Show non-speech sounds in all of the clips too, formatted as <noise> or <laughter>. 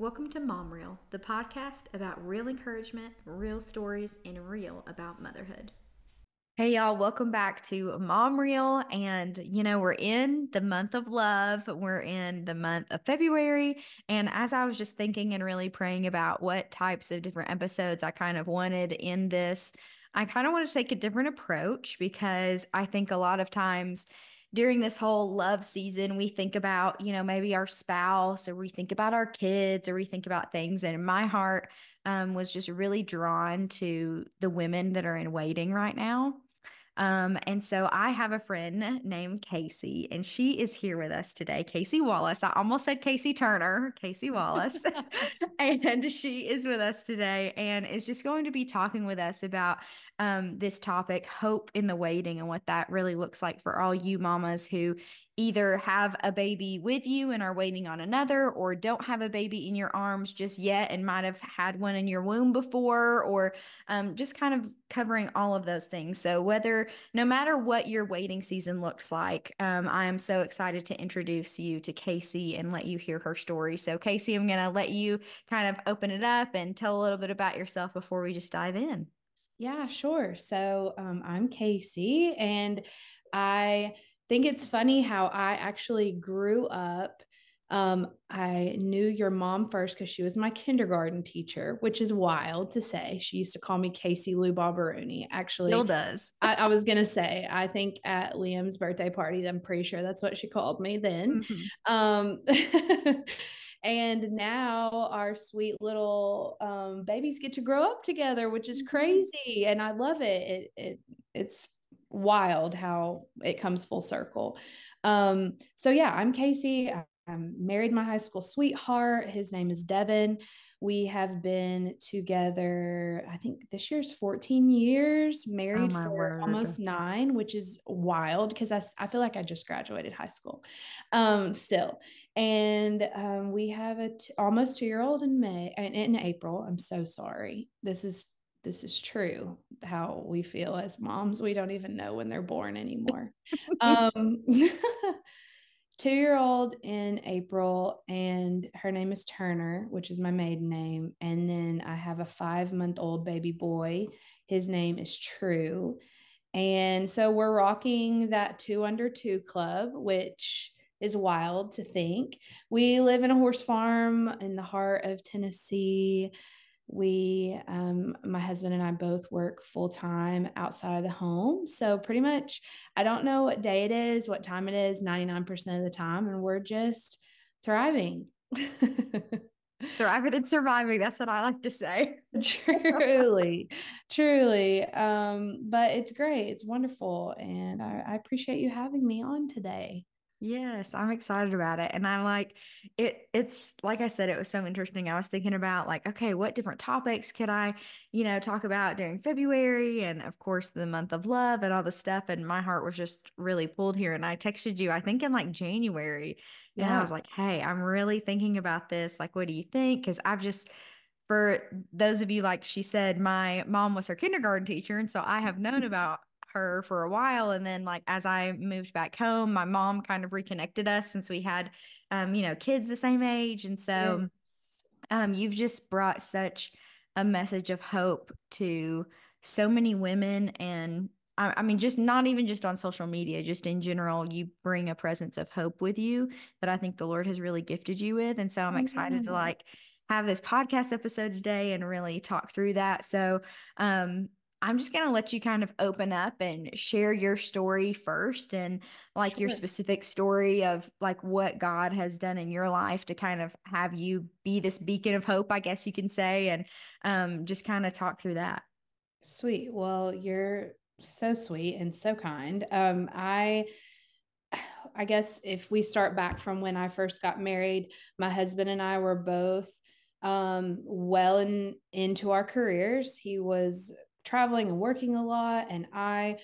Welcome to Mom Reel, the podcast about real encouragement, real stories, and real about motherhood. Hey, y'all, welcome back to Mom Reel. And, you know, we're in the month of love. We're in the month of February. And as I was just thinking and really praying about what types of different episodes I kind of wanted in this, I kind of want to take a different approach because I think a lot of times, during this whole love season, we think about, you know, maybe our spouse or we think about our kids or we think about things. And my heart um, was just really drawn to the women that are in waiting right now. Um, and so I have a friend named Cayce, and she is here with us today. Cayce Wallace. I almost said Cayce Turner, Cayce Wallace. <laughs> <laughs> and she is with us today and is just going to be talking with us about um, this topic, hope in the waiting, and what that really looks like for all you mamas who either have a baby with you and are waiting on another, or don't have a baby in your arms just yet and might have had one in your womb before, or um, just kind of covering all of those things. So, whether no matter what your waiting season looks like, um, I am so excited to introduce you to Cayce and let you hear her story. So, Cayce, I'm going to let you kind of open it up and tell a little bit about yourself before we just dive in. Yeah, sure. So um, I'm Cayce, and I think it's funny how I actually grew up. Um, I knew your mom first because she was my kindergarten teacher, which is wild to say. She used to call me Cayce Lou Barbaroni. Actually, still does. I, I, was gonna say, I think at Liam's birthday party, I'm pretty sure that's what she called me then. Mm-hmm. Um, <laughs> and now our sweet little um, babies get to grow up together which is mm-hmm. crazy and i love it. it it it's wild how it comes full circle um so yeah i'm cayce i'm married my high school sweetheart his name is devin we have been together, I think this year's 14 years, oh, married oh for word. almost nine, which is wild because I, I feel like I just graduated high school um, still. And um, we have a t- almost two year old in May and in April. I'm so sorry. This is this is true how we feel as moms we don't even know when they're born anymore <laughs> um <laughs> two year old in April, and her name is Turner, which is my maiden name. And then I have a five month old baby boy. His name is True. And so we're rocking that two under two club, which is wild to think. We live in a horse farm in the heart of Tennessee. We um, my husband and i both work full time outside of the home. So pretty much i don't know what day it is what time it is 99% of the time and we're just thriving. <laughs> Thriving and surviving that's what i like to say. Truly <laughs> truly um but it's great it's wonderful and I, I appreciate you having me on today Yes, I'm excited about it. And I like it. It's like I said, it was so interesting. I was thinking about like, okay, what different topics could I, you know, talk about during February and of course the month of love and all the stuff. And my heart was just really pulled here. And I texted you, I think in like January. Yeah. And I was like, hey, I'm really thinking about this. Like, what do you think? Because I've just for those of you like she said my mom was her kindergarten teacher and so i have known <laughs> about her for a while and then like as i moved back home my mom kind of reconnected us since we had um you know kids the same age and so yes. um you've just brought such a message of hope to so many women and I, I mean just not even just on social media just in general you bring a presence of hope with you that i think the lord has really gifted you with and so i'm excited to like have this podcast episode today and really talk through that so um I'm just going to let you kind of open up and share your story first and like sure. your specific story of like what God has done in your life to kind of have you be this beacon of hope, I guess you can say, and um, just kind of talk through that. Sweet. Well, you're so sweet and so kind. Um, I, <sighs> I guess if we start back from when I first got married, my husband and I were both um well in into our careers he was traveling and working a lot. And I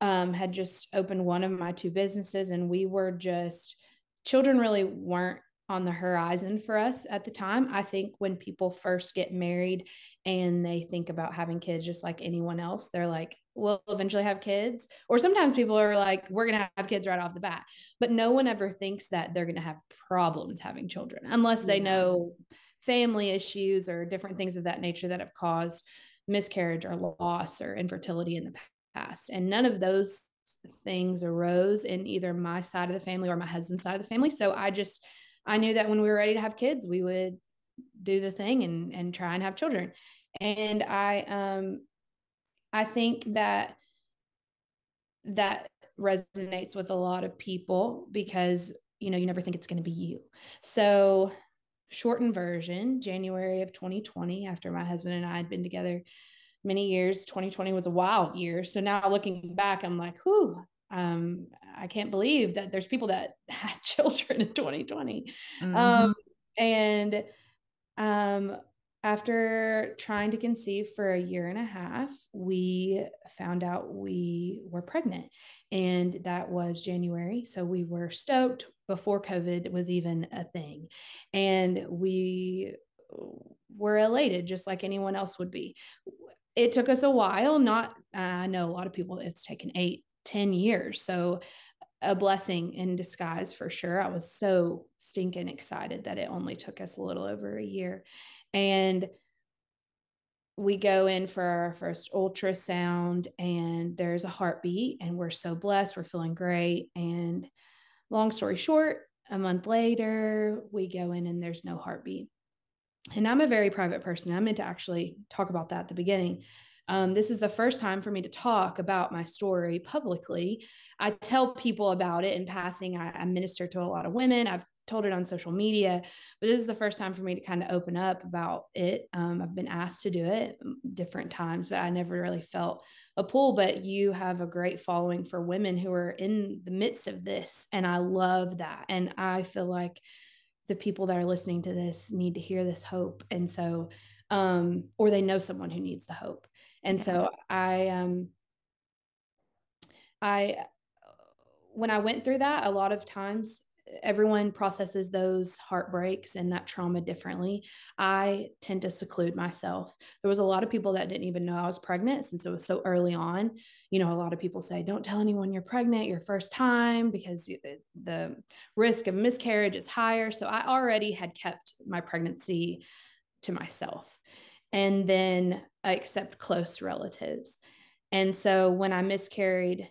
um, had just opened one of my two businesses, and we were just, children really weren't on the horizon for us at the time. I think when people first get married and they think about having kids just like anyone else, they're like, we'll eventually have kids. Or sometimes people are like, we're going to have kids right off the bat. But no one ever thinks that they're going to have problems having children unless they know family issues or different things of that nature that have caused miscarriage or loss or infertility in the past. And none of those things arose in either my side of the family or my husband's side of the family. So I just, I knew that when we were ready to have kids, we would do the thing and, and try and have children. And I, um, I think that that resonates with a lot of people because you know you never think it's going to be you so shortened version january of 2020 after my husband and i had been together many years 2020 was a wild year so now looking back i'm like whew um, i can't believe that there's people that <laughs> had children in 2020 mm-hmm. um, and um, after trying to conceive for a year and a half, we found out we were pregnant, and that was January. So we were stoked before COVID was even a thing. And we were elated, just like anyone else would be. It took us a while, not, I know a lot of people, it's taken eight, ten years. So a blessing in disguise for sure. I was so stinking excited that it only took us a little over a year. And we go in for our first ultrasound and there's a heartbeat and we're so blessed we're feeling great and long story short a month later we go in and there's no heartbeat and i'm a very private person i meant to actually talk about that at the beginning um, this is the first time for me to talk about my story publicly. I tell people about it in passing. I, I minister to a lot of women. I've told it on social media, but this is the first time for me to kind of open up about it. Um, I've been asked to do it different times, but I never really felt a pull. But you have a great following for women who are in the midst of this. And I love that. And I feel like the people that are listening to this need to hear this hope. And so, um, or they know someone who needs the hope. And so I, um, I, when I went through that, a lot of times everyone processes those heartbreaks and that trauma differently. I tend to seclude myself. There was a lot of people that didn't even know I was pregnant since it was so early on. You know, a lot of people say, don't tell anyone you're pregnant your first time because the risk of miscarriage is higher. So I already had kept my pregnancy to myself. And then I accept close relatives. And so when I miscarried,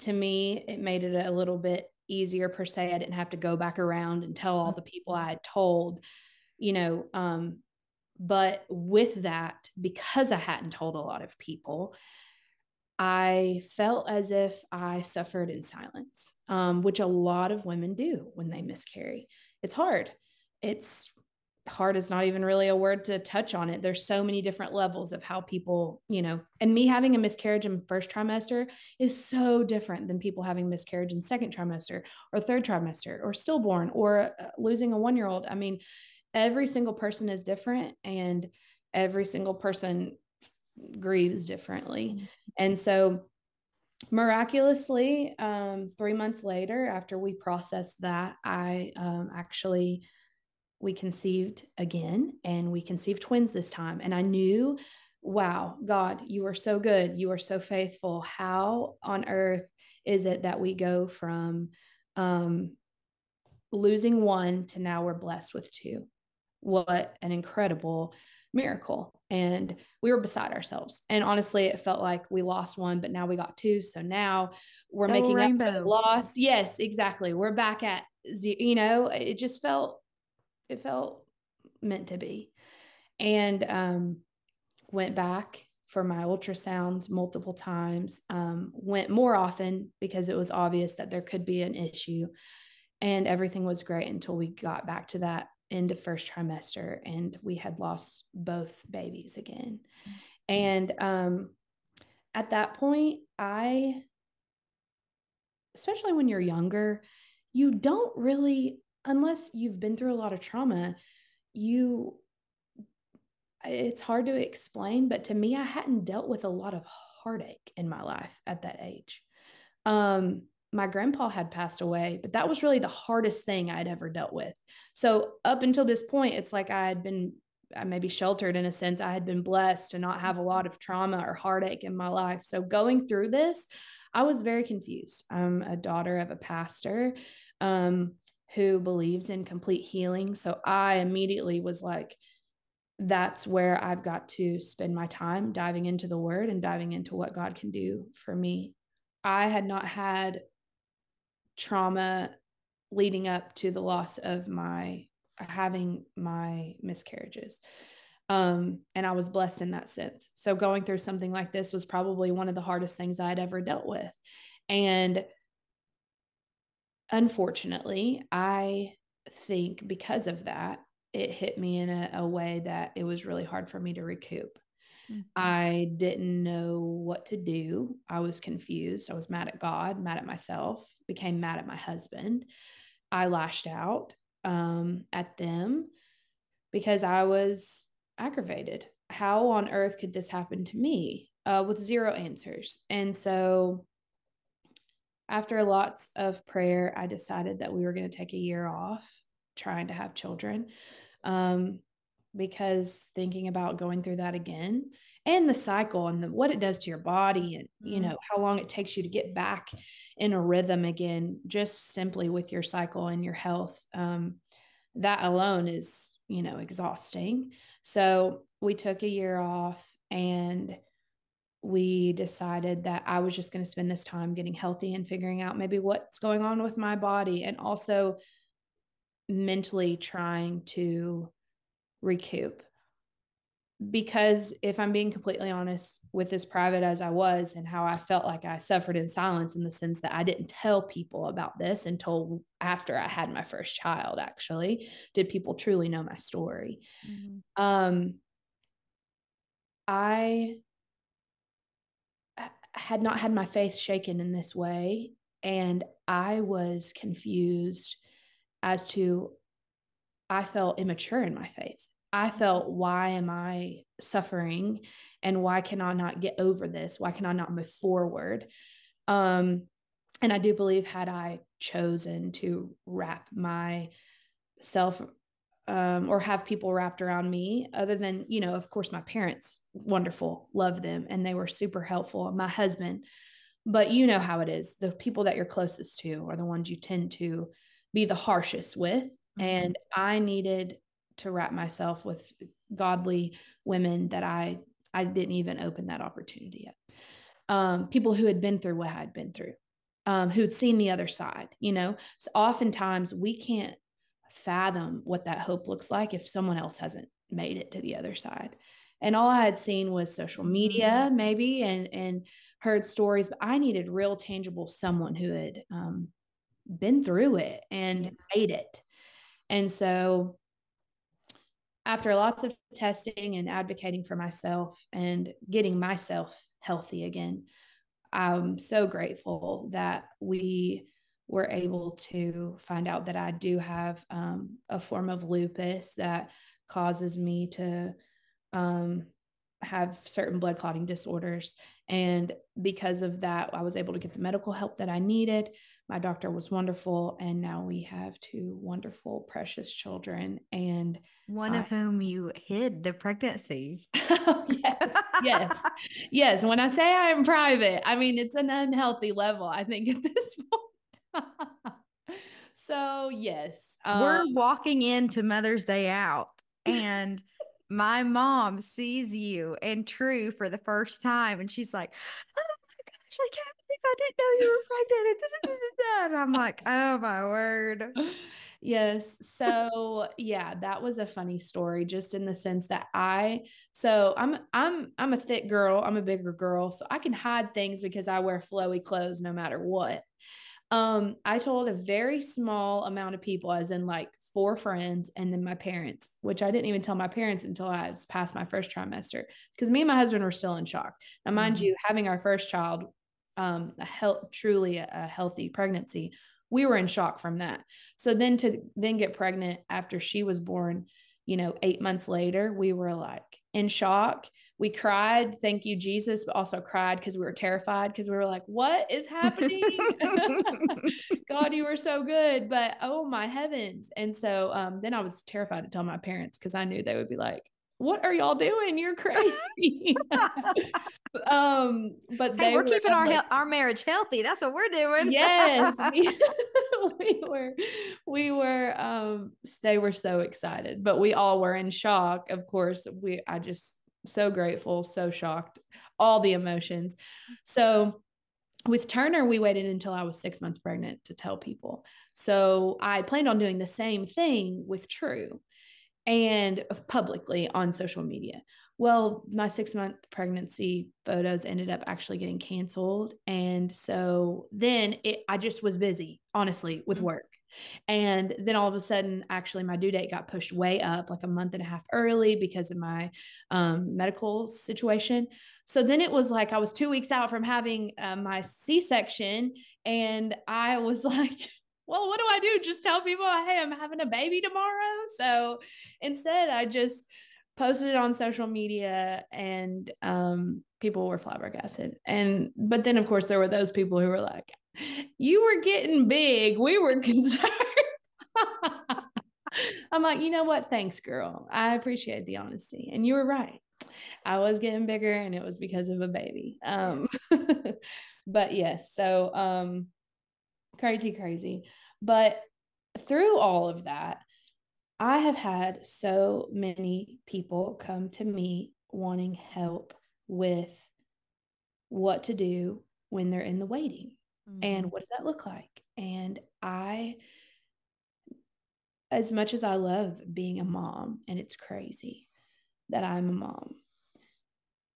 to me, it made it a little bit easier per se. I didn't have to go back around and tell all the people I had told, you know. Um, but with that, because I hadn't told a lot of people, I felt as if I suffered in silence, um, which a lot of women do when they miscarry. It's hard. It's hard is not even really a word to touch on it. There's so many different levels of how people, you know, and me having a miscarriage in first trimester is so different than people having miscarriage in second trimester or third trimester or stillborn or uh, losing a one year old. I mean, every single person is different and every single person grieves differently. Mm-hmm. And so, miraculously, um, three months later, after we processed that, I um, actually we conceived again and we conceived twins this time. And I knew, wow, God, you are so good. You are so faithful. How on earth is it that we go from um, losing one to now we're blessed with two? What an incredible miracle. And we were beside ourselves. And honestly, it felt like we lost one, but now we got two. So now we're oh, making rainbow. up for the loss. Yes, exactly. We're back at, you know, it just felt it felt meant to be. And um, went back for my ultrasounds multiple times, um, went more often because it was obvious that there could be an issue. And everything was great until we got back to that end of first trimester and we had lost both babies again. And um, at that point, I, especially when you're younger, you don't really unless you've been through a lot of trauma, you it's hard to explain, but to me, I hadn't dealt with a lot of heartache in my life at that age. Um, my grandpa had passed away, but that was really the hardest thing I'd ever dealt with. So up until this point, it's like I had been maybe sheltered in a sense. I had been blessed to not have a lot of trauma or heartache in my life. So going through this, I was very confused. I'm a daughter of a pastor. Um, who believes in complete healing. So I immediately was like, that's where I've got to spend my time diving into the word and diving into what God can do for me. I had not had trauma leading up to the loss of my having my miscarriages. Um, and I was blessed in that sense. So going through something like this was probably one of the hardest things I'd ever dealt with. And unfortunately, I think because of that, it hit me in a, a way that it was really hard for me to recoup. Mm-hmm. I didn't know what to do. I was confused. I was mad at God, mad at myself, became mad at my husband. I lashed out um, at them because I was aggravated. How on earth could this happen to me uh, with zero answers? And so, after lots of prayer, I decided that we were going to take a year off trying to have children um, because thinking about going through that again and the cycle and the, what it does to your body and you mm-hmm. know how long it takes you to get back in a rhythm again just simply with your cycle and your health um, that alone is you know exhausting so we took a year off and we decided that I was just going to spend this time getting healthy and figuring out maybe what's going on with my body and also mentally trying to recoup. Because if I'm being completely honest with as private as I was and how I felt like I suffered in silence in the sense that I didn't tell people about this until after I had my first child, actually, did people truly know my story. Mm-hmm. Um, I had not had my faith shaken in this way. And I was confused as to, I felt immature in my faith. I felt, why am I suffering? And why can I not get over this? Why can I not move forward? Um, and I do believe, had I chosen to wrap myself um, or have people wrapped around me, other than, you know, of course, my parents, wonderful, love them, and they were super helpful. My husband, but you know how it is. The people that you're closest to are the ones you tend to be the harshest with. Mm-hmm. And I needed to wrap myself with godly women that I I didn't even open that opportunity yet. Um, people who had been through what I'd been through, um, who'd seen the other side, you know. So oftentimes we can't fathom what that hope looks like if someone else hasn't made it to the other side. And all I had seen was social media, mm-hmm. maybe, and and heard stories, but I needed real tangible someone who had um, been through it and made it. And so after lots of testing and advocating for myself and getting myself healthy again, I'm so grateful that we were able to find out that I do have um, a form of lupus that causes me to um, have certain blood clotting disorders. And because of that, I was able to get the medical help that I needed. My doctor was wonderful. And now we have two wonderful, precious children. And one I, of whom you hid the pregnancy. <laughs> yes. Yes. <laughs> yes. When I say I am private, I mean, it's an unhealthy level, I think, at this <laughs> point. <laughs> so, yes. Um, We're walking into Mother's Day out. <laughs> And my mom sees you and True for the first time, and she's like, "Oh my gosh, I can't believe I didn't know you were pregnant." And I'm like, "Oh my word." <laughs> Yes. So, yeah, that was a funny story just in the sense that I so I'm I'm I'm a thick girl, I'm a bigger girl, so I can hide things because I wear flowy clothes no matter what. Um I told a very small amount of people as in like four friends and then my parents, which I didn't even tell my parents until I was past my first trimester because me and my husband were still in shock. Now, mind mm-hmm. you, having our first child, um, a health, truly a, a healthy pregnancy, we were in shock from that. So then to then get pregnant after she was born, you know, eight months later, we were like in shock we cried, thank you, Jesus, but also cried because we were terrified because we were like, what is happening? <laughs> God, you were so good. But oh my heavens. And so um, then I was terrified to tell my parents because I knew they would be like, what are y'all doing? You're crazy. <laughs> um, but hey, we're keeping our like, our marriage healthy. That's what we're doing. yes, <laughs> we, we were we were um they were so excited but we all were in shock of course we i just so grateful so shocked all the emotions so with turner we waited until i was six months pregnant to tell people so i planned on doing the same thing with true and publicly on social media well, my six month pregnancy photos ended up actually getting canceled. And so then it, I just was busy, honestly, with mm-hmm. work. And then all of a sudden, actually, my due date got pushed way up like a month and a half early because of my um, medical situation. So then it was like I was two weeks out from having uh, my C section. And I was <laughs> like, well, what do I do? Just tell people, hey, I'm having a baby tomorrow. So instead, I just posted it on social media and um, people were flabbergasted. And but then of course there were those people who were like, "You were getting big. We were <laughs> concerned." I'm like, you know what? Thanks, girl. I appreciate the honesty, and you were right. I was getting bigger, and it was because of a baby. Um, <laughs> but yes, so um, crazy, crazy. But through all of that, I have had so many people come to me wanting help with what to do when they're in the waiting mm-hmm. and what does that look like. And I, as much as I love being a mom, and it's crazy that I'm a mom,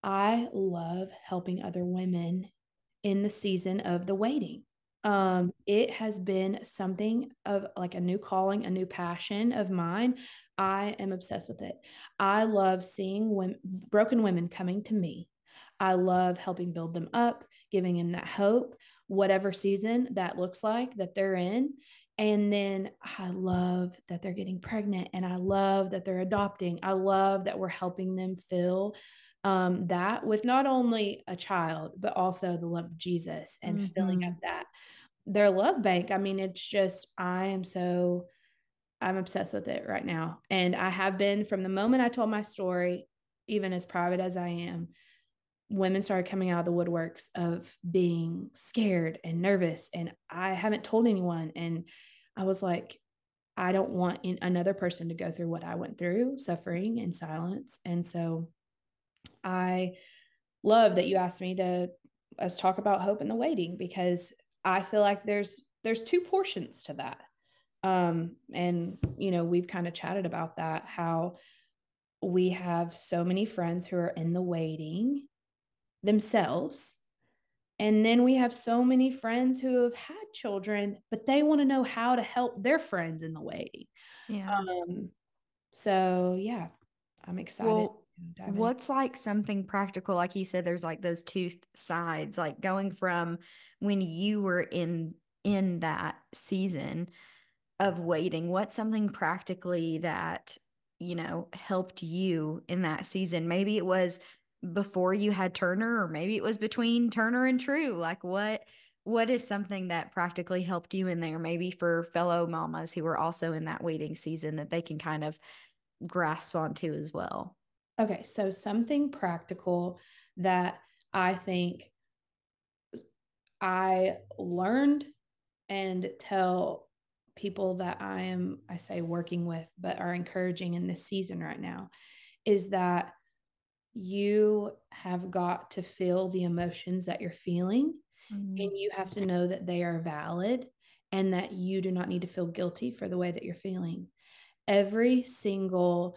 I love helping other women in the season of the waiting. Um, it has been something of like a new calling, a new passion of mine. I am obsessed with it. I love seeing women, broken women coming to me. I love helping build them up, giving them that hope, whatever season that looks like that they're in. And then I love that they're getting pregnant and I love that they're adopting. I love that we're helping them fill um, that with not only a child, but also the love of Jesus and mm-hmm. filling up that their love bank. I mean, it's just, I am so, I'm obsessed with it right now. And I have been from the moment I told my story, even as private as I am, women started coming out of the woodworks of being scared and nervous. And I haven't told anyone. And I was like, I don't want another person to go through what I went through, suffering in silence. And so I love that you asked me to us talk about hope in the waiting because I feel like there's there's two portions to that. Um, and you know, we've kind of chatted about that, how we have so many friends who are in the waiting themselves. And then we have so many friends who have had children, but they want to know how to help their friends in the waiting. Yeah. Um, so yeah, I'm excited. Well, what's like something practical? Like you said, there's like those two sides, like going from when you were in in that season of waiting what's something practically that you know helped you in that season maybe it was before you had turner or maybe it was between turner and true like what what is something that practically helped you in there maybe for fellow mamas who are also in that waiting season that they can kind of grasp onto as well? Okay so something practical that i think I learned and tell people that I am, I say working with, but are encouraging in this season right now is that you have got to feel the emotions that you're feeling mm-hmm. and you have to know that they are valid and that you do not need to feel guilty for the way that you're feeling. Every single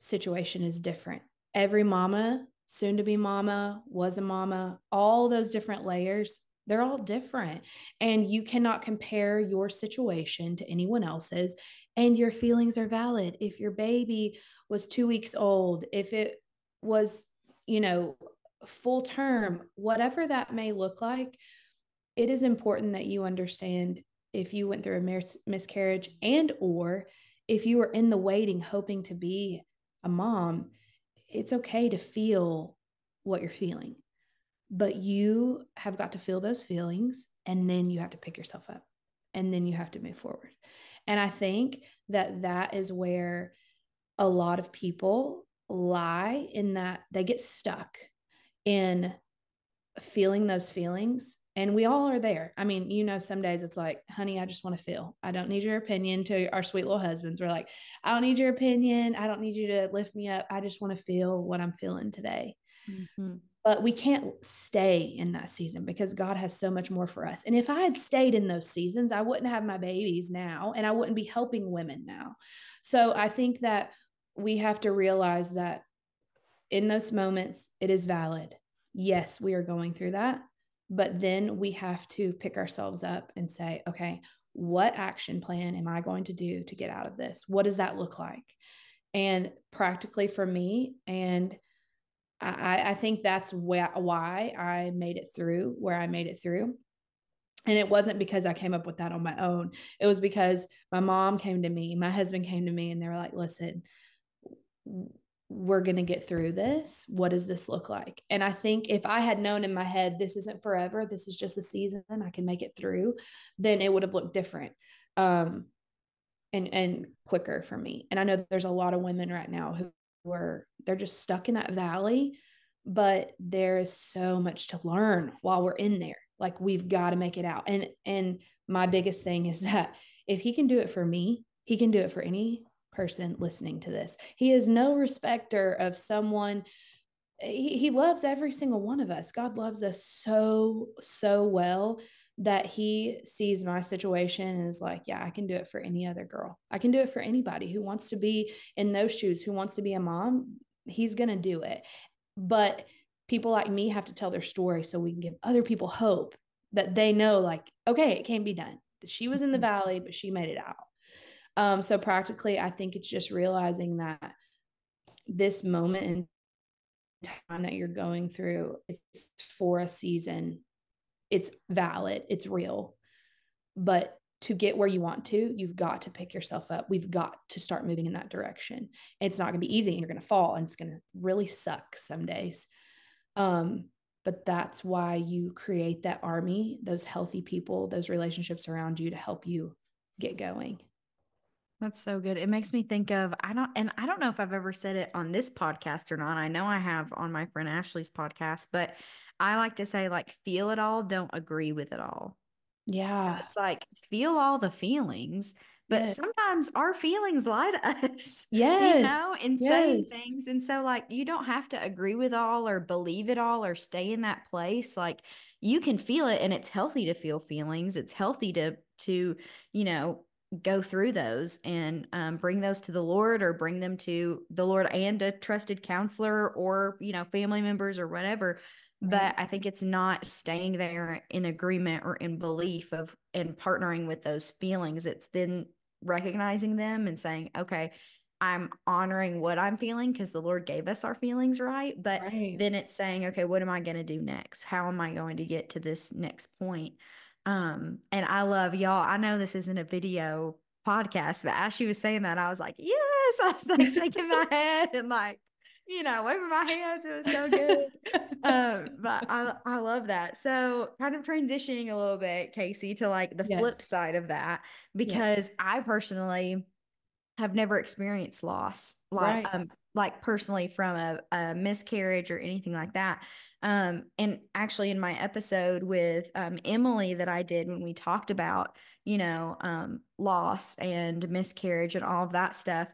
situation is different. Every mama, soon to be mama, was a mama, all those different layers they're all different. And you cannot compare your situation to anyone else's. And your feelings are valid. If your baby was two weeks old, if it was, you know, full term, whatever that may look like, it is important that you understand if you went through a mis- miscarriage and or if you were in the waiting hoping to be a mom, it's okay to feel what you're feeling. But you have got to feel those feelings and then you have to pick yourself up and then you have to move forward. And i think that that is where a lot of people lie in that they get stuck in feeling those feelings and we all are there. I mean, you know, some days it's like, honey, I just want to feel. I don't need your opinion to our sweet little husbands. We're like, I don't need your opinion. I don't need you to lift me up. I just want to feel what I'm feeling today. Mm-hmm. But we can't stay in that season because God has so much more for us. And if I had stayed in those seasons, I wouldn't have my babies now and I wouldn't be helping women now. So I think that we have to realize that in those moments, it is valid. Yes, we are going through that but then we have to pick ourselves up and say, okay, what action plan am I going to do to get out of this? What does that look like? And practically for me, and I, I think that's wh- why I made it through where I made it through. And it wasn't because I came up with that on my own. It was because my mom came to me, my husband came to me, and they were like, listen, we're going to get through this. What does this look like? And I think if I had known in my head, this isn't forever, this is just a season, I can make it through, then it would have looked different. Um, and, and quicker for me. And I know there's a lot of women right now who were, they're just stuck in that valley, but there is so much to learn while we're in there. Like we've got to make it out. And, and my biggest thing is that if he can do it for me, he can do it for any person listening to this. He is no respecter of someone. He, he loves every single one of us. God loves us so, so well that he sees my situation and is like, yeah, I can do it for any other girl. I can do it for anybody who wants to be in those shoes, who wants to be a mom. He's going to do it. But people like me have to tell their story so we can give other people hope that they know, like, okay, it can be done. She was in the mm-hmm. valley, but she made it out. Um, so practically, I think it's just realizing that this moment in time that you're going through, it's for a season. It's valid, it's real. But to get where you want to, you've got to pick yourself up. We've got to start moving in that direction. It's not going to be easy and you're going to fall and it's going to really suck some days. Um, but that's why you create that army, those healthy people, those relationships around you to help you get going. That's so good. It makes me think of I don't and I don't know if I've ever said it on this podcast or not. I know I have on my friend Ashley's podcast, but I like to say like feel it all, don't agree with it all. Yeah. So it's like feel all the feelings, but yes. sometimes our feelings lie to <laughs> us. Yes. You know, in yes. saying things. And so like you don't have to agree with all or believe it all or stay in that place. Like you can feel it and it's healthy to feel feelings. It's healthy to to, you know, go through those and um, bring those to the Lord or bring them to the Lord and a trusted counselor or, you know, family members or whatever. Right. But I think it's not staying there in agreement or in belief of and partnering with those feelings. It's then recognizing them and saying, okay, I'm honoring what I'm feeling because the Lord gave us our feelings right. But right. then it's saying, okay, what am I going to do next? How am I going to get to this next point? Um, and I love y'all. I know this isn't a video podcast, but as she was saying that, I was like, yes, <laughs> I was like shaking my head and like, you know, waving my hands. It was so good. <laughs> um, but I I love that. So kind of transitioning a little bit, Cayce, to like the yes. flip side of that, because yes. I personally have never experienced loss like right. um like personally from a, a miscarriage or anything like that. Um, and actually, in my episode with um, Emily that I did when we talked about, you know, um, loss and miscarriage and all of that stuff,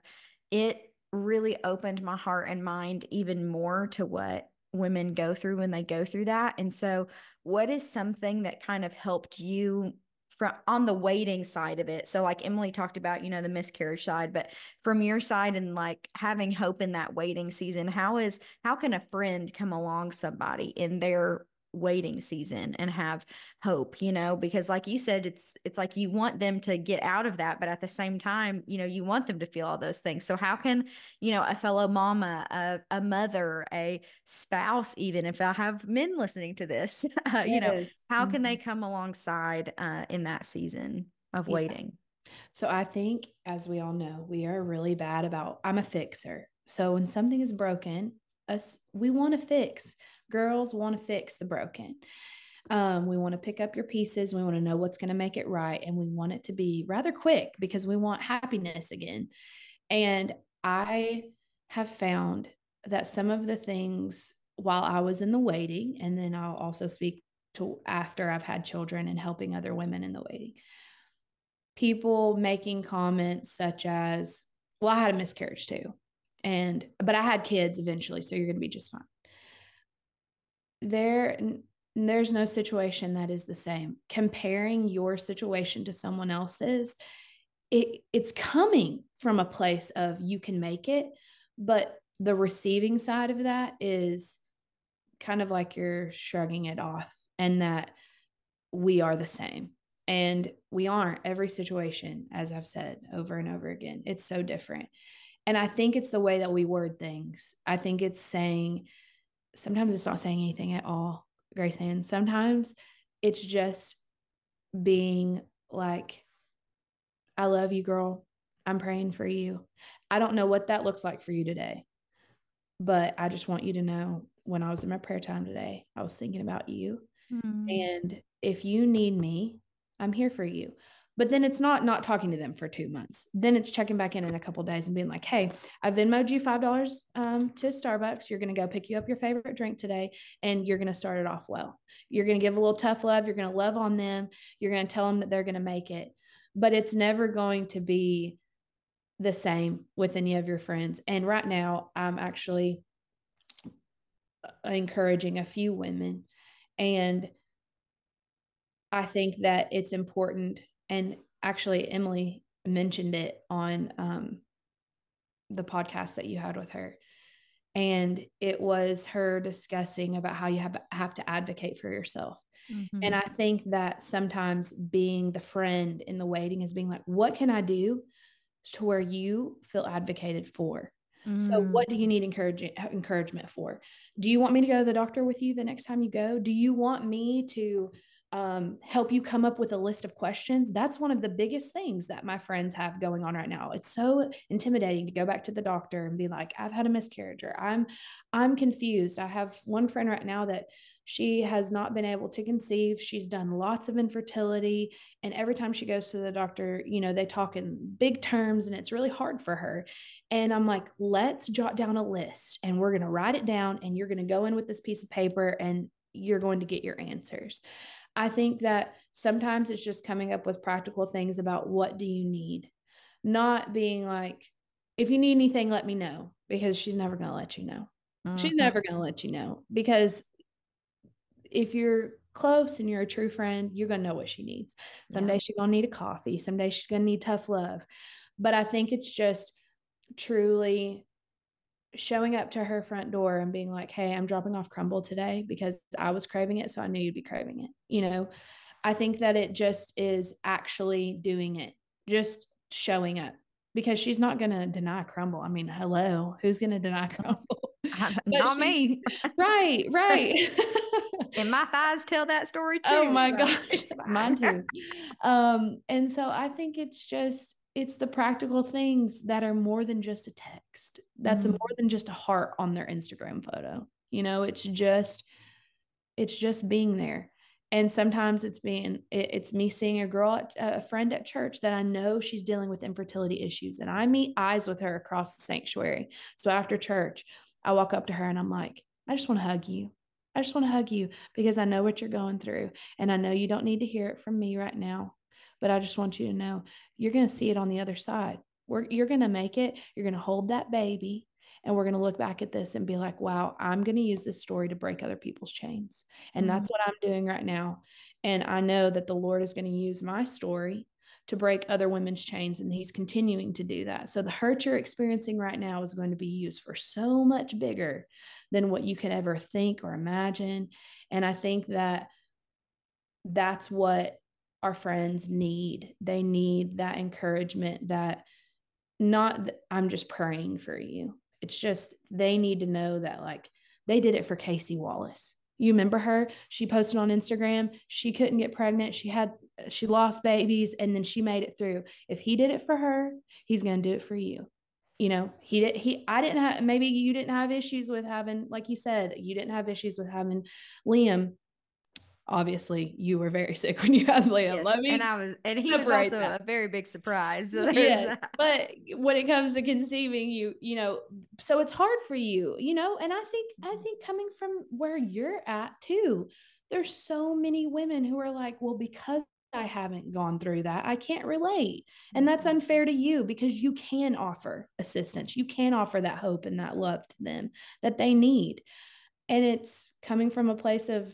it really opened my heart and mind even more to what women go through when they go through that. And so, what is something that kind of helped you from on the waiting side of it. So like Emily talked about, you know, the miscarriage side, but from your side and like having hope in that waiting season, how is how can a friend come along somebody in their waiting season and have hope you know because like you said it's it's like you want them to get out of that but at the same time you know you want them to feel all those things so how can you know a fellow mama a, a mother a spouse even if i have men listening to this <laughs> uh, you know how can they mm-hmm. come alongside uh, in that season of yeah. waiting so i think as we all know we are really bad about i'm a fixer so when something is broken us we want to fix girls want to fix the broken. Um, we want to pick up your pieces. We want to know what's going to make it right. And we want it to be rather quick because we want happiness again. And I have found that some of the things while I was in the waiting, and then I'll also speak to after I've had children and helping other women in the waiting. People making comments such as, well, I had a miscarriage too. And, but I had kids eventually, so you're going to be just fine. There, there's no situation that is the same. Comparing your situation to someone else's, it, it's coming from a place of you can make it, but the receiving side of that is kind of like you're shrugging it off and that we are the same. And we aren't every situation, as I've said over and over again. It's so different. And I think it's the way that we word things. I think it's saying, sometimes it's not saying anything at all, Grace Ann. Sometimes it's just being like, I love you, girl. I'm praying for you. I don't know what that looks like for you today, but I just want you to know when I was in my prayer time today, I was thinking about you. Mm. And if you need me, I'm here for you. But then it's not not talking to them for two months. Then it's checking back in in a couple days and being like, "Hey, I Venmoed you five dollars um, to Starbucks. You're going to go pick you up your favorite drink today, and you're going to start it off well. You're going to give a little tough love. You're going to love on them. You're going to tell them that they're going to make it. But it's never going to be the same with any of your friends. And right now, I'm actually uh, encouraging a few women. And I think that it's important. And actually, Emily mentioned it on um, the podcast that you had with her. And it was her discussing about how you have, have to advocate for yourself. Mm-hmm. And I think that sometimes being the friend in the waiting is being like, what can I do to where you feel advocated for? Mm. So what do you need encouragement encouragement for? Do you want me to go to the doctor with you the next time you go? Do you want me to um, help you come up with a list of questions. That's one of the biggest things that my friends have going on right now. It's so intimidating to go back to the doctor and be like, I've had a miscarriage or I'm I'm confused. I have one friend right now that she has not been able to conceive. She's done lots of infertility. And every time she goes to the doctor, you know, they talk in big terms and it's really hard for her. And I'm like, let's jot down a list and we're going to write it down and you're going to go in with this piece of paper and you're going to get your answers. I think that sometimes it's just coming up with practical things about what do you need, not being like, if you need anything, let me know, because she's never going to let you know. Mm-hmm. She's never going to let you know because if you're close and you're a true friend, you're going to know what she needs. Someday yeah. she's going to need a coffee. Someday she's going to need tough love. But I think it's just truly showing up to her front door and being like, Hey, I'm dropping off Crumbl today because I was craving it. So I knew you'd be craving it. You know, I think that it just is actually doing it, just showing up because she's not going to deny Crumbl. I mean, hello, who's going to deny <laughs> Crumbl? not she, me. <laughs> right, right. and my thighs tell that story too. Oh my so gosh, mine too. Um, and so I think it's just it's the practical things that are more than just a text. That's mm-hmm. more than just a heart on their instagram photo. You know it's just it's just being there. And sometimes it's being it's me seeing a girl at, a friend at church that i know she's dealing with infertility issues and i meet eyes with her across the sanctuary. So after church i walk up to her and i'm like i just want to hug you. I just want to hug you because i know what you're going through and i know you don't need to hear it from me right now but I just want you to know you're going to see it on the other side. We're, you're going to make it. You're going to hold that baby. And we're going to look back at this and be like, wow, I'm going to use this story to break other people's chains. And mm-hmm. that's what I'm doing right now. And I know that the Lord is going to use my story to break other women's chains. And He's continuing to do that. So the hurt you're experiencing right now is going to be used for so much bigger than what you could ever think or imagine. And I think that that's what our friends need. They need that encouragement that not I'm just praying for you. It's just they need to know that like they did it for Cayce Wallace. You remember her? She posted on Instagram. She couldn't get pregnant. She had she lost babies and then she made it through. If he did it for her, he's going to do it for you. You know, he did he I didn't have maybe you didn't have issues with having like you said, you didn't have issues with having Liam obviously you were very <laughs> sick when you had Liam. Yes, Let me and I was and he was also that. a very big surprise. So yeah, but when it comes to conceiving, you you know, so it's hard for you, you know, and I think I think coming from where you're at too, there's so many women who are like, well, because I haven't gone through that, I can't relate. And that's mm-hmm. unfair to you because you can offer assistance. You can offer that hope and that love to them that they need. And it's coming from a place of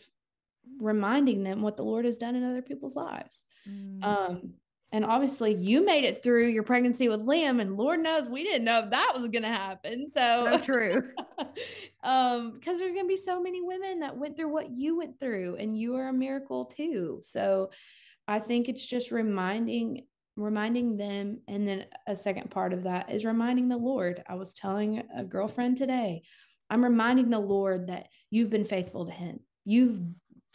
reminding them what the Lord has done in other people's lives. Mm. Um, and obviously, you made it through your pregnancy with Liam, and Lord knows we didn't know if that was going to happen. So, so <laughs> true. um, because there's going to be so many women that went through what you went through, and you are a miracle too. So, I think it's just reminding reminding them and then a second part of that is reminding the lord i was telling a girlfriend today i'm reminding the lord that you've been faithful to him you've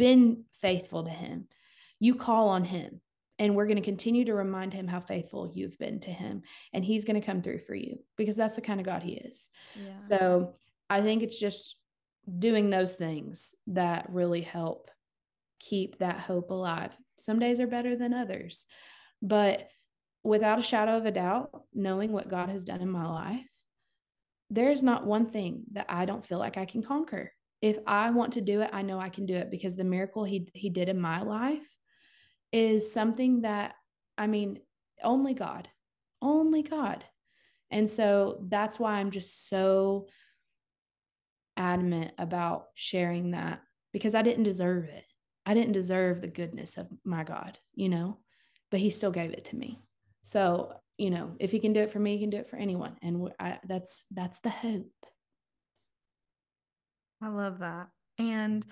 been faithful to him you call on him and we're going to continue to remind him how faithful you've been to him and he's going to come through for you because that's the kind of god he is yeah. so i think it's just doing those things that really help keep that hope alive some days are better than others. But without a shadow of a doubt, knowing what God has done in my life, there's not one thing that I don't feel like I can conquer. If I want to do it, I know I can do it because the miracle he he did in my life is something that I mean, only God. Only God. And so that's why I'm just so adamant about sharing that because I didn't deserve it. I didn't deserve the goodness of my God, you know, but he still gave it to me. So, you know, if he can do it for me, he can do it for anyone. And I, that's, that's the hope. I love that. And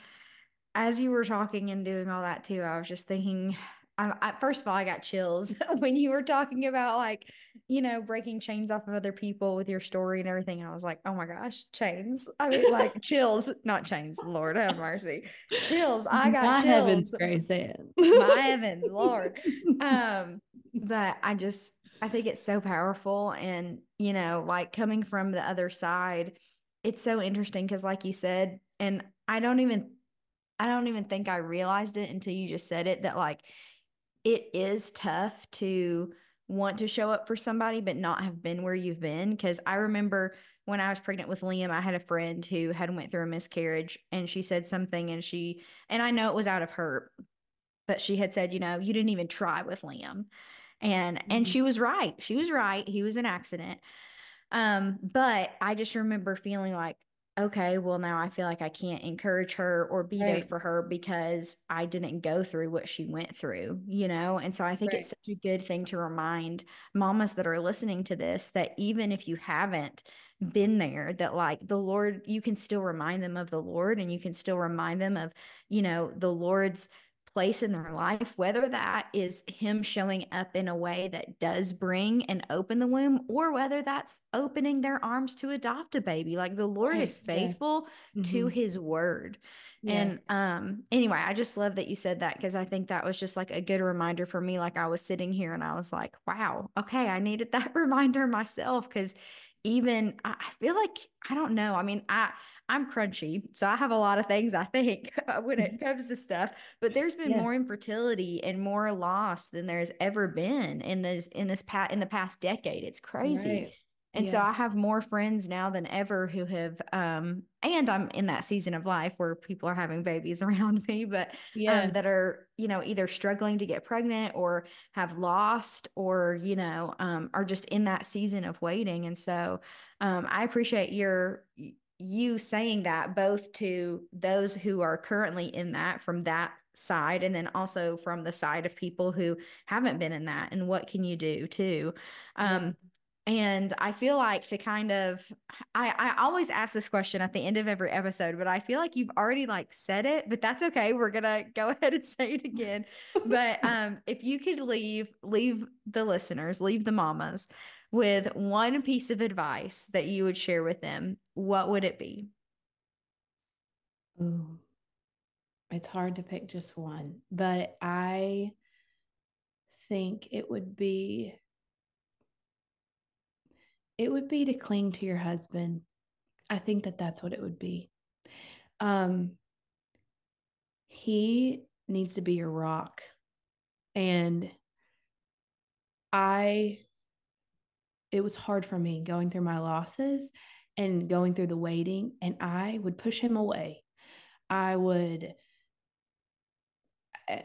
as you were talking and doing all that too, I was just thinking I, I, first of all, I got chills <laughs> when you were talking about like, you know, breaking chains off of other people with your story and everything. I was like, oh my gosh, chains. I mean, like <laughs> chills, not chains. Lord have mercy, chills. I <laughs> got my chills. Heavens, grace my heavens, Lord. Um, but I just, I think it's so powerful, and you know, like coming from the other side, it's so interesting because, like you said, and I don't even, I don't even think I realized it until you just said it that like it is tough to want to show up for somebody but not have been where you've been because i remember when i was pregnant with liam i had a friend who had went through a miscarriage and she said something and she and i know it was out of her but she had said you know you didn't even try with liam and mm-hmm. and she was right she was right he was an accident um but i just remember feeling like okay, well, now I feel like I can't encourage her or be right. there for her because I didn't go through what she went through, you know? And so I think right. it's such a good thing to remind mamas that are listening to this that even if you haven't been there, that like the Lord, you can still remind them of the Lord and you can still remind them of, you know, the Lord's place in their life, whether that is him showing up in a way that does bring and open the womb, or whether that's opening their arms to adopt a baby. Like the Lord right. is faithful yeah. mm-hmm. to his word. Yeah. And um anyway, I just love that you said that because I think that was just like a good reminder for me. Like I was sitting here and I was like, wow, okay, I needed that <laughs> reminder myself because even I feel like I don't know. I mean, I I'm crunchy, so I have a lot of things I think <laughs> when it comes to stuff. But there's been yes. more infertility and more loss than there's ever been in this in this past in the past decade. It's crazy. Right. And yeah. so I have more friends now than ever who have um and I'm in that season of life where people are having babies <laughs> around me, but um, yeah. um, that are, you know, either struggling to get pregnant or have lost or, you know, um are just in that season of waiting. And so um I appreciate your you saying that both to those who are currently in that from that side and then also from the side of people who haven't been in that and what can you do too? Um and i feel like to kind of i i always ask this question at the end of every episode but i feel like you've already like said it but that's okay we're gonna go <laughs> ahead and say it again. But <laughs> um if you could leave leave the listeners leave the mamas with one piece of advice that you would share with them, what would it be? Ooh, it's hard to pick just one, but I think it would be it would be to cling to your husband. I think that that's what it would be. Um he needs to be your rock. And I it was hard for me going through my losses and going through the waiting and I would push him away. I would eh,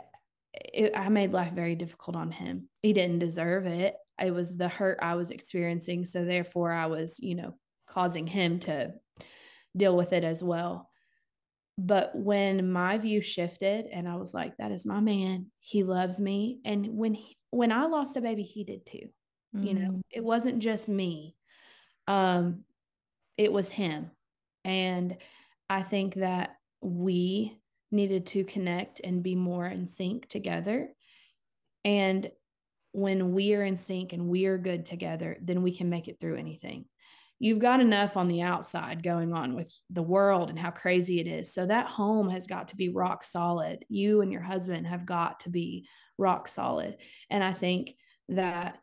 it, I made life very difficult on him. He didn't deserve it. It was the hurt I was experiencing. So therefore, I was, you know, causing him to deal with it as well. But when my view shifted and I was like, that is my man. He loves me. And when he, when I lost a baby, he did too. Mm. You know, mm. it wasn't just me. Um, it was him. And I think that we needed to connect and be more in sync together. And when we are in sync and we are good together, then we can make it through anything. You've got enough on the outside going on with the world and how crazy it is. So that home has got to be rock solid. You and your husband have got to be rock solid. And I think that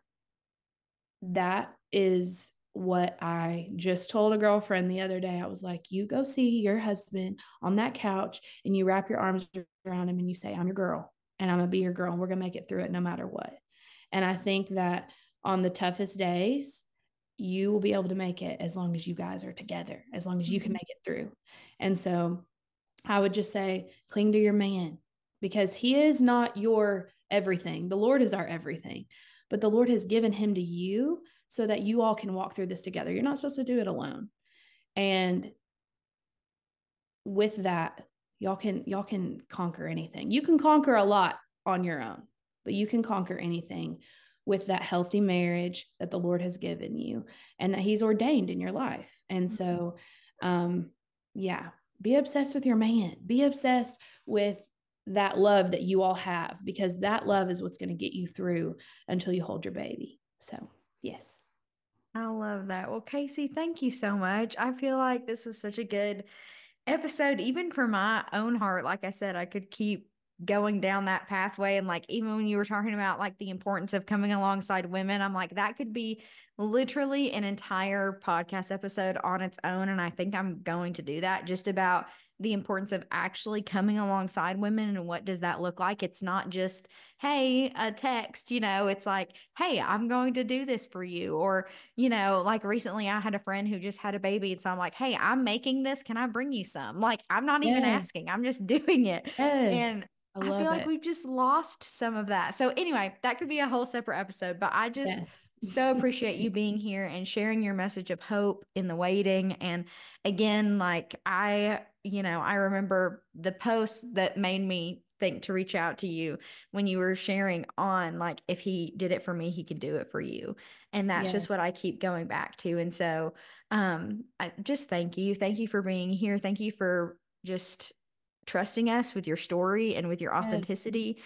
that is what I just told a girlfriend the other day. I was like, you go see your husband on that couch and you wrap your arms around him and you say, I'm your girl and I'm going to be your girl and we're going to make it through it no matter what. And I think that on the toughest days, you will be able to make it as long as you guys are together, as long as you can mm-hmm. make it through. And so I would just say, cling to your man because he is not your everything. The Lord is our everything, but the Lord has given him to you so that you all can walk through this together. You're not supposed to do it alone. And with that, y'all can y'all can conquer anything. You can conquer a lot on your own, but you can conquer anything with that healthy marriage that the Lord has given you and that he's ordained in your life. And so um yeah, be obsessed with your man. Be obsessed with that love that you all have because that love is what's going to get you through until you hold your baby. So, yes. I love that. Well, Cayce, thank you so much. I feel like this was such a good episode, even for my own heart. Like I said, I could keep going down that pathway. And like, even when you were talking about like the importance of coming alongside women, I'm like, that could be literally an entire podcast episode on its own. And I think I'm going to do that just about the importance of actually coming alongside women and what does that look like? It's not just hey a text you know it's like hey i'm going to do this for you or you know like recently i had a friend who just had a baby and so i'm like hey i'm making this. Can i bring you some? Like i'm not even asking i'm just <laughs> doing it. Yes. and I, I feel like we've just lost some of that. So anyway, that could be a whole separate episode, but I just yes. so appreciate you being here and sharing your message of hope in the waiting. And again, like I, you know, I remember the post that made me think to reach out to you when you were sharing on like if he did it for me he could do it for you. And that's just what i keep going back to. And so um i just thank you. Thank you for being here. Thank you for just trusting us with your story and with your authenticity. Yes.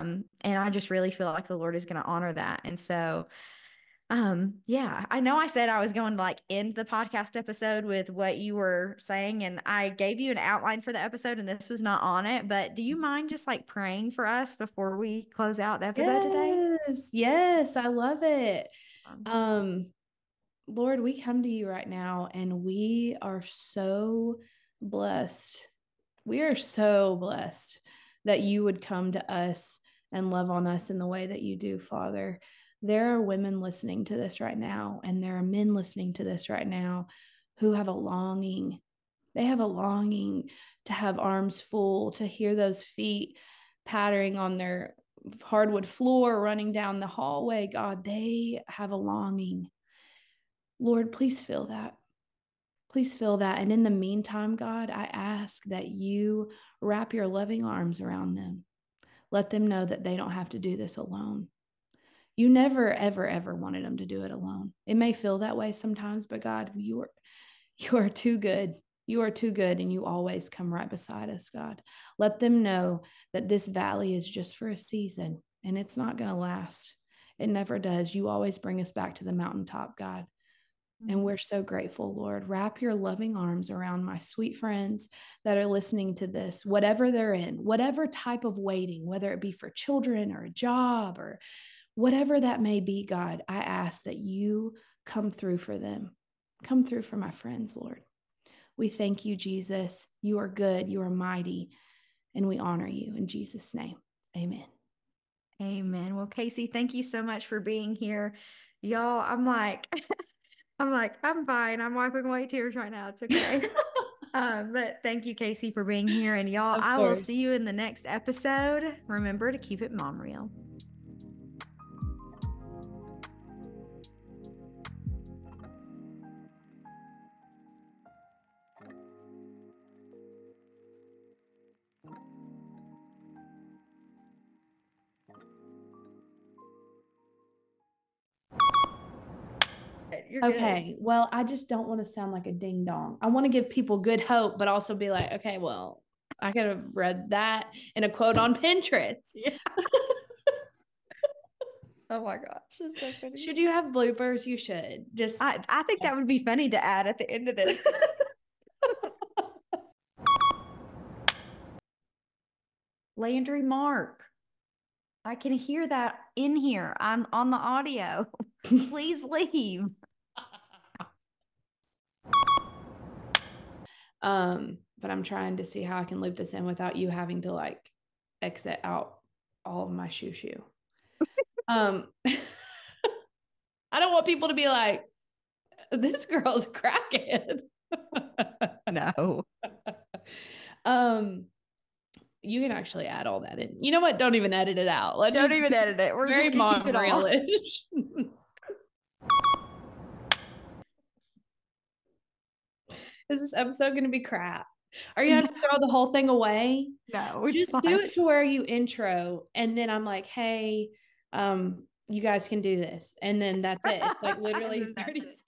um and i just really feel like the lord is going to honor that. And so um, yeah, I know I said I was going to like end the podcast episode with what you were saying, and I gave you an outline for the episode, and this was not on it. But do you mind just like praying for us before we close out the episode yes, today? Yes, yes, I love it. Um, Lord, we come to you right now, and we are so blessed. We are so blessed that you would come to us and love on us in the way that you do, Father there are women listening to this right now, and there are men listening to this right now who have a longing. They have a longing to have arms full, to hear those feet pattering on their hardwood floor, running down the hallway. God, they have a longing. Lord, please fill that. Please fill that. And in the meantime, God, I ask that you wrap your loving arms around them. Let them know that they don't have to do this alone you never ever ever wanted them to do it alone. It may feel that way sometimes but god you are <laughs> you are too good. You are too good and you always come right beside us god. Let them know that this valley is just for a season and it's not going to last. It never does. You always bring us back to the mountaintop god. And mm-hmm. we're so grateful, Lord. Wrap your loving arms around my sweet friends that are listening to this, whatever they're in, whatever type of waiting, whether it be for children or a job or whatever that may be, God, I ask that you come through for them. Come through for my friends, Lord. We thank you, Jesus. You are good, you are mighty, and we honor you in Jesus' name. Amen. Amen. Well, Cayce, thank you so much for being here. Y'all, I'm like, <laughs> I'm like, I'm fine. I'm wiping away tears right now. It's <laughs> okay. um, but thank you, Cayce, for being here. And y'all, I will see you in the next episode. Remember to keep it mom real. You're okay. Good. Well, I just don't want to sound like a ding dong. I want to give people good hope, but also be like, okay, well, I could have read that in a quote on Pinterest. <laughs> Yeah. oh my gosh. So should you have bloopers? You should. Just I, I think that would be funny to add at the end of this. <laughs> Landry Mark. I can hear that in here. I'm on the audio. <laughs> Please leave. Um, but I'm trying to see how I can loop this in without you having to like exit out all of my shoo shoo. <laughs> um, <laughs> I don't want people to be like, this girl's crackhead. <laughs> no. um, you can actually add all that in. You know what? Don't even edit it out. Let's don't even edit it. We're very just it realish. Is this episode going to be crap? Are you going to throw the whole thing away? No, just fine. do it to where you intro, and then I'm like, hey, um, you guys can do this, and then that's it. It's like <laughs> literally 30 <laughs> seconds.